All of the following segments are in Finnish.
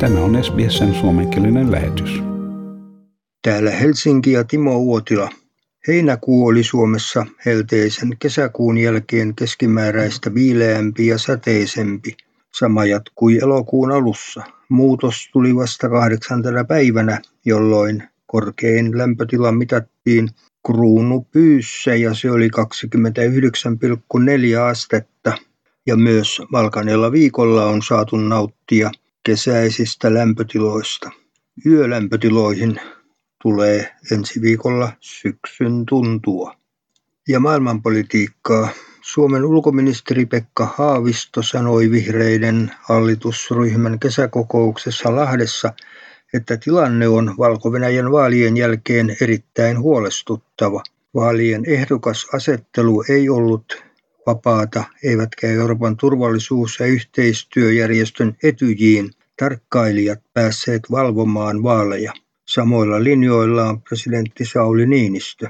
Tämä on SBSn suomenkielinen lähetys. Täällä Helsinki ja Timo Uotila. Heinäkuu oli Suomessa helteisen kesäkuun jälkeen keskimääräistä viileämpi ja sateisempi. Sama jatkui elokuun alussa. Muutos tuli vasta kahdeksantena päivänä, jolloin korkein lämpötila mitattiin Kruunupyyssä ja se oli 29,4 astetta. Ja myös Valkaneella viikolla on saatu nauttia kesäisistä lämpötiloista. Yölämpötiloihin tulee ensi viikolla syksyn tuntua. Ja maailmanpolitiikkaa. Suomen ulkoministeri Pekka Haavisto sanoi vihreiden hallitusryhmän kesäkokouksessa Lahdessa, että tilanne on valko vaalien jälkeen erittäin huolestuttava. Vaalien ehdokasasettelu ei ollut vapaata, eivätkä Euroopan turvallisuus- ja yhteistyöjärjestön etyjiin tarkkailijat päässeet valvomaan vaaleja. Samoilla linjoilla on presidentti Sauli Niinistö.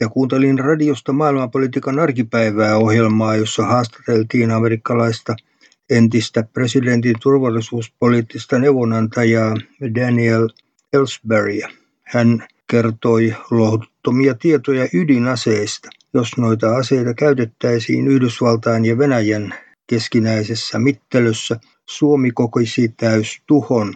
Ja kuuntelin radiosta maailmanpolitiikan arkipäivää ohjelmaa, jossa haastateltiin amerikkalaista entistä presidentin turvallisuuspoliittista neuvonantajaa Daniel Ellsbergia. Hän kertoi lohduttomia tietoja ydinaseista. Jos noita aseita käytettäisiin Yhdysvaltain ja Venäjän keskinäisessä mittelössä, Suomi kokisi täys tuhon,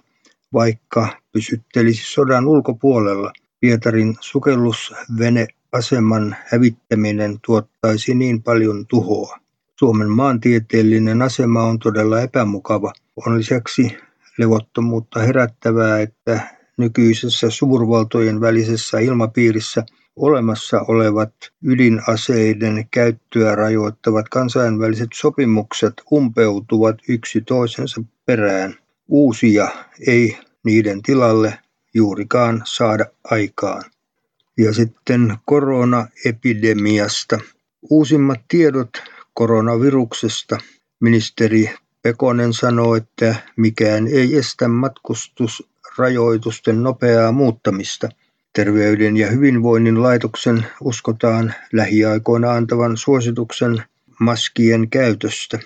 vaikka pysyttelisi sodan ulkopuolella. Pietarin sukellusveneaseman hävittäminen tuottaisi niin paljon tuhoa. Suomen maantieteellinen asema on todella epämukava. On lisäksi levottomuutta herättävää, että nykyisessä suurvaltojen välisessä ilmapiirissä olemassa olevat ydinaseiden käyttöä rajoittavat kansainväliset sopimukset umpeutuvat yksi toisensa perään. Uusia ei niiden tilalle juurikaan saada aikaan. Ja sitten koronaepidemiasta. Uusimmat tiedot koronaviruksesta. Ministeri Pekonen sanoo, että mikään ei estä matkustusrajoitusten nopeaa muuttamista. Terveyden ja hyvinvoinnin laitoksen uskotaan lähiaikoina antavan suosituksen maskien käytöstä.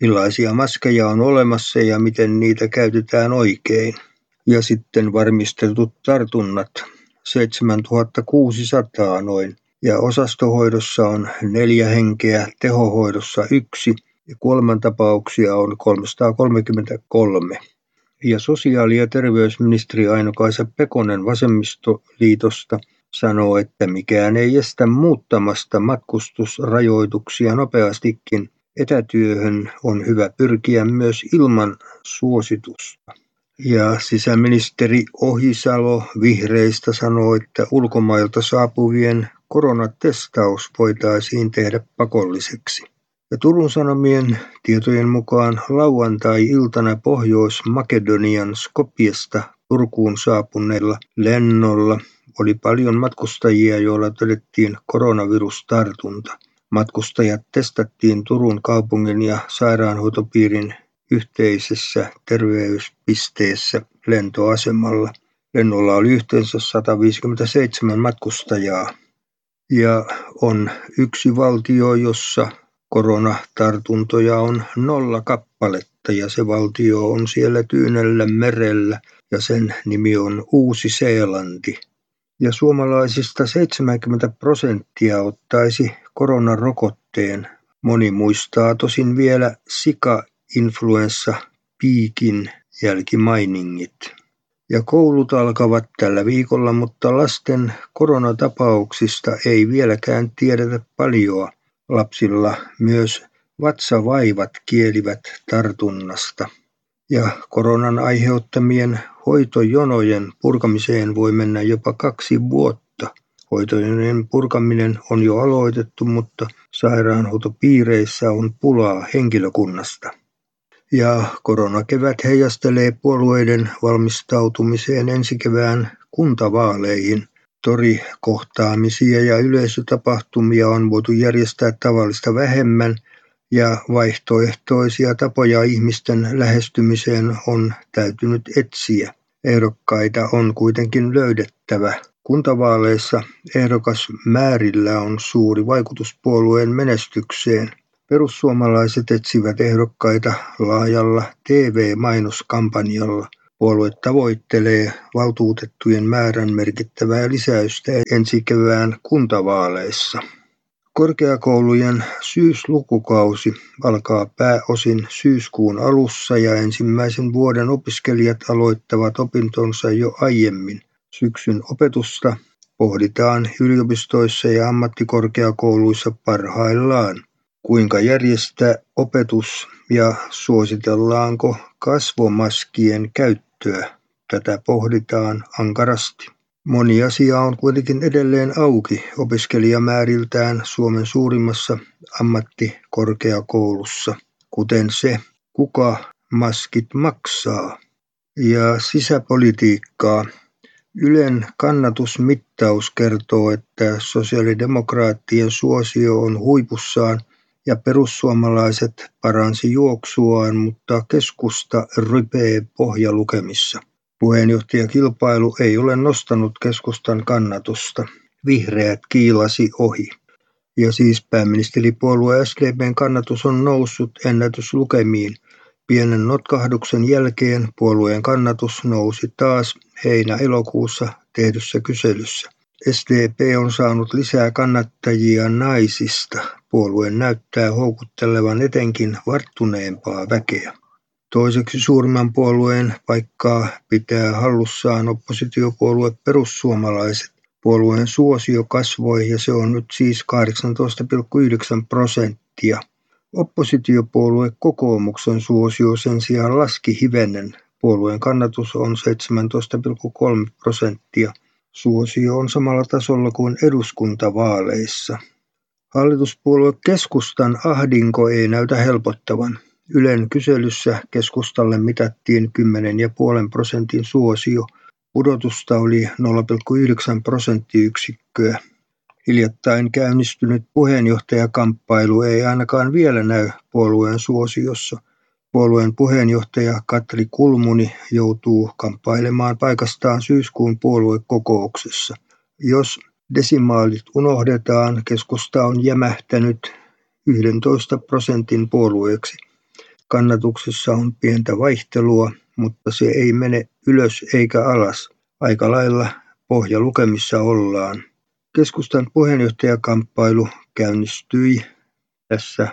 Millaisia maskeja on olemassa ja miten niitä käytetään oikein. Ja sitten varmistetut tartunnat. 7600 noin ja osastohoidossa on neljä henkeä, tehohoidossa yksi ja kuolemantapauksia on 333. Ja sosiaali- ja terveysministeri Aino-Kaisa Pekonen vasemmistoliitosta sanoo, että mikään ei estä muuttamasta matkustusrajoituksia nopeastikin. Etätyöhön on hyvä pyrkiä myös ilman suositusta. Ja sisäministeri Ohisalo vihreistä sanoo, että ulkomailta saapuvien koronatestaus voitaisiin tehdä pakolliseksi. Ja Turun Sanomien tietojen mukaan lauantai-iltana Pohjois-Makedonian Skopiesta Turkuun saapuneilla lennolla oli paljon matkustajia, joilla todettiin koronavirustartunta. Matkustajat testattiin Turun kaupungin ja sairaanhoitopiirin yhteisessä terveyspisteessä lentoasemalla. Lennolla oli yhteensä 157 matkustajaa ja on yksi valtio, jossa koronatartuntoja on nolla kappaletta ja se valtio on siellä Tyynellä merellä ja sen nimi on Uusi-Seelanti. Ja suomalaisista 70 prosenttia ottaisi koronarokotteen. Moni muistaa tosin vielä sika-influenssa piikin jälkimainingit. Ja koulut alkavat tällä viikolla, mutta lasten koronatapauksista ei vieläkään tiedetä paljoa. Lapsilla myös vatsavaivat kielivät tartunnasta. Ja koronan aiheuttamien hoitojonojen purkamiseen voi mennä jopa kaksi vuotta. Hoitojonojen purkaminen on jo aloitettu, mutta sairaanhoitopiireissä on pulaa henkilökunnasta. Ja koronakevät heijastelee puolueiden valmistautumiseen ensi kevään kuntavaaleihin. Torikohtaamisia ja yleisötapahtumia on voitu järjestää tavallista vähemmän ja vaihtoehtoisia tapoja ihmisten lähestymiseen on täytynyt etsiä. Ehdokkaita on kuitenkin löydettävä. Kuntavaaleissa ehdokasmäärillä on suuri vaikutus puolueen menestykseen. Perussuomalaiset etsivät ehdokkaita laajalla TV-mainoskampanjalla. Puolue tavoittelee valtuutettujen määrän merkittävää lisäystä ensi kevään kuntavaaleissa. Korkeakoulujen syyslukukausi alkaa pääosin syyskuun alussa ja ensimmäisen vuoden opiskelijat aloittavat opintonsa jo aiemmin. Syksyn opetusta pohditaan yliopistoissa ja ammattikorkeakouluissa parhaillaan. Kuinka järjestää opetus ja suositellaanko kasvomaskien käyttöä? Tätä pohditaan ankarasti. Moni asia on kuitenkin edelleen auki opiskelijamääriltään Suomen suurimmassa ammattikorkeakoulussa, kuten se, kuka maskit maksaa. Ja sisäpolitiikkaa. Ylen kannatusmittaus kertoo, että sosiaalidemokraattien suosio on huipussaan ja perussuomalaiset paransi juoksuaan, mutta keskusta rypee pohjalukemissa. Puheenjohtajakilpailu ei ole nostanut keskustan kannatusta. Vihreät kiilasi ohi. Ja siis pääministeripuolue SDPn kannatus on noussut ennätyslukemiin. Pienen notkahduksen jälkeen puolueen kannatus nousi taas heinä-elokuussa tehdyssä kyselyssä. SDP on saanut lisää kannattajia naisista. Puolue näyttää houkuttelevan etenkin varttuneempaa väkeä. Toiseksi suurimman puolueen paikkaa pitää hallussaan oppositiopuolue Perussuomalaiset. Puolueen suosio kasvoi ja se on nyt siis 18,9 prosenttia. Oppositiopuolue kokoomuksen suosio sen sijaan laski hivenen. Puolueen kannatus on 17,3 prosenttia. Suosio on samalla tasolla kuin eduskuntavaaleissa. Hallituspuolue keskustan ahdinko ei näytä helpottavan. Ylen kyselyssä keskustalle mitattiin 10,5 prosentin suosio. Pudotusta oli 0,9 prosenttiyksikköä. Hiljattain käynnistynyt puheenjohtajakamppailu ei ainakaan vielä näy puolueen suosiossa. Puolueen puheenjohtaja Katri Kulmuni joutuu kamppailemaan paikastaan syyskuun puoluekokouksessa. Jos desimaalit unohdetaan, keskusta on jämähtänyt 11 prosentin puolueeksi. Kannatuksessa on pientä vaihtelua, mutta se ei mene ylös eikä alas. Aika lailla pohjalukemissa ollaan. Keskustan puheenjohtajakamppailu käynnistyi tässä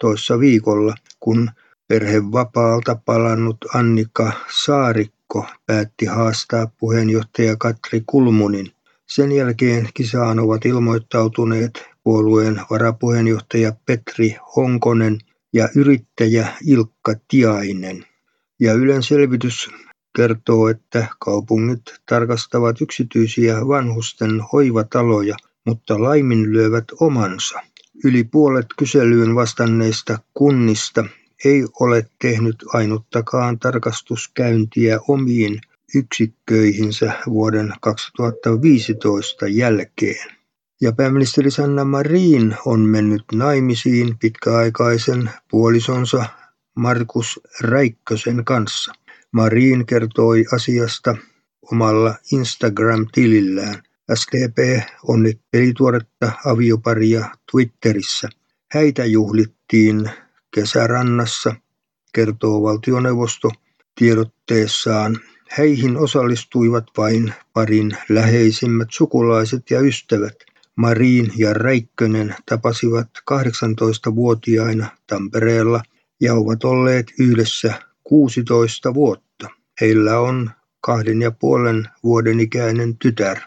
toissa viikolla, kun perhevapaalta palannut Annika Saarikko päätti haastaa puheenjohtaja Katri Kulmunin. Sen jälkeen kisaan ovat ilmoittautuneet puolueen varapuheenjohtaja Petri Honkonen ja yrittäjä Ilkka Tiainen. Ja Ylen selvitys kertoo, että kaupungit tarkastavat yksityisiä vanhusten hoivataloja, mutta laiminlyövät omansa. Yli puolet kyselyyn vastanneista kunnista ei ole tehnyt ainuttakaan tarkastuskäyntiä omiin yksikköihinsä vuoden 2015 jälkeen. Ja pääministeri Sanna Marin on mennyt naimisiin pitkäaikaisen puolisonsa Markus Räikkösen kanssa. Marin kertoi asiasta omalla Instagram-tilillään. SDP onnitteli tuoretta avioparia Twitterissä. Häitä juhlittiin kesärannassa, kertoo valtioneuvosto tiedotteessaan. Häihin osallistuivat vain parin läheisimmät sukulaiset ja ystävät. Marin ja Räikkönen tapasivat 18-vuotiaina Tampereella ja ovat olleet yhdessä 16 vuotta. Heillä on kahden ja puolen vuoden ikäinen tytär.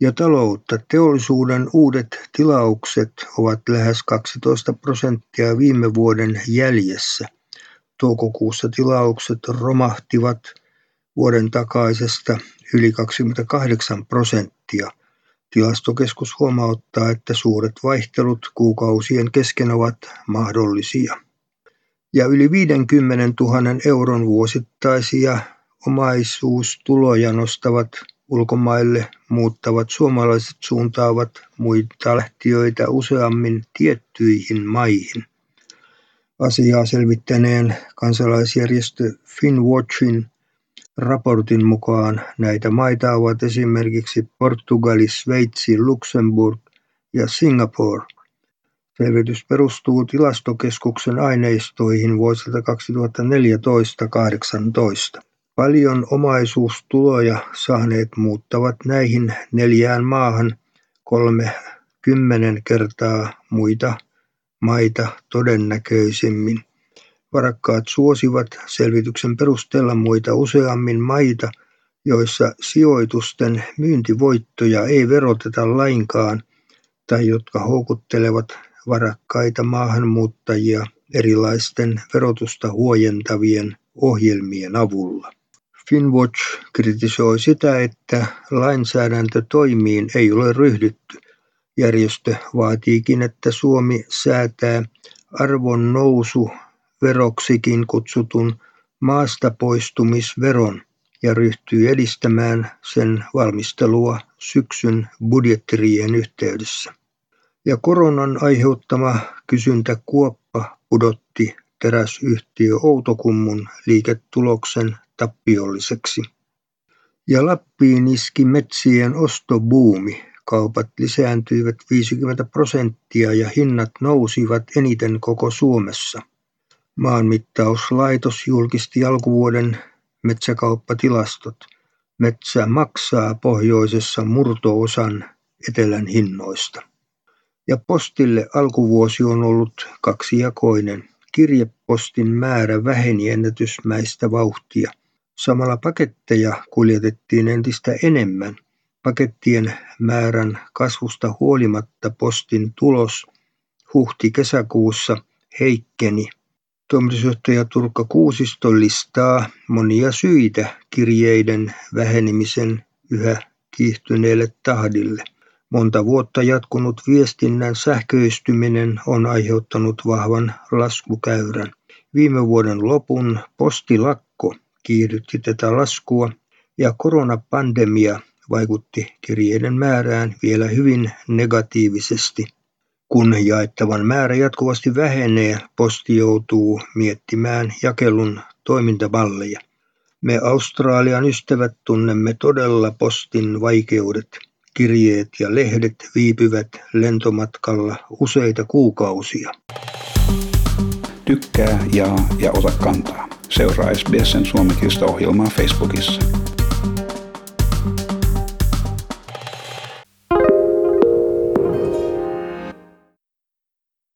Ja taloutta. Teollisuuden uudet tilaukset ovat lähes 12 prosenttia viime vuoden jäljessä. Toukokuussa tilaukset romahtivat vuoden takaisesta yli 28 prosenttia – Tilastokeskus huomauttaa, että suuret vaihtelut kuukausien kesken ovat mahdollisia. Ja yli 50 000 euron vuosittaisia omaisuustuloja nostavat ulkomaille muuttavat suomalaiset suuntaavat muita lähtiöitä useammin tiettyihin maihin. Asiaa selvittäneen kansalaisjärjestö Finwatchin Raportin mukaan näitä maita ovat esimerkiksi Portugali, Sveitsi, Luxemburg ja Singapore. Selvitys perustuu Tilastokeskuksen aineistoihin vuosilta 2014-2018. Paljon omaisuustuloja saaneet muuttavat näihin neljään maahan kolme kymmenen kertaa muita maita todennäköisemmin. Varakkaat suosivat selvityksen perusteella muita useammin maita, joissa sijoitusten myyntivoittoja ei veroteta lainkaan tai jotka houkuttelevat varakkaita maahanmuuttajia erilaisten verotusta huojentavien ohjelmien avulla. Finwatch kritisoi sitä, että lainsäädäntötoimiin ei ole ryhdytty. Järjestö vaatiikin, että Suomi säätää arvon nousu veroksikin kutsutun maastapoistumisveron ja ryhtyy edistämään sen valmistelua syksyn budjettirien yhteydessä. Ja koronan aiheuttama kysyntäkuoppa pudotti teräsyhtiö Outokummun liiketuloksen tappiolliseksi. Ja Lappiin iski metsien ostobuumi. Kaupat lisääntyivät 50 prosenttia ja hinnat nousivat eniten koko Suomessa. Maanmittauslaitos julkisti alkuvuoden metsäkauppatilastot. Metsä maksaa pohjoisessa murtoosan etelän hinnoista. Ja postille alkuvuosi on ollut kaksijakoinen. Kirjepostin määrä väheni ennätysmäistä vauhtia. Samalla paketteja kuljetettiin entistä enemmän. Pakettien määrän kasvusta huolimatta postin tulos huhti-kesäkuussa heikkeni. Toimitusjohtaja Turkka Kuusisto listaa monia syitä kirjeiden vähenemisen yhä kiihtyneelle tahdille. Monta vuotta jatkunut viestinnän sähköistyminen on aiheuttanut vahvan laskukäyrän. Viime vuoden lopun postilakko kiihdytti tätä laskua ja koronapandemia vaikutti kirjeiden määrään vielä hyvin negatiivisesti. Kun jaettavan määrä jatkuvasti vähenee, posti joutuu miettimään jakelun toimintamalleja. Me Australian ystävät tunnemme todella postin vaikeudet. Kirjeet ja lehdet viipyvät lentomatkalla useita kuukausia. Tykkää, jaa ja ota kantaa. Seuraa SBSn suomenkielistä ohjelmaa Facebookissa.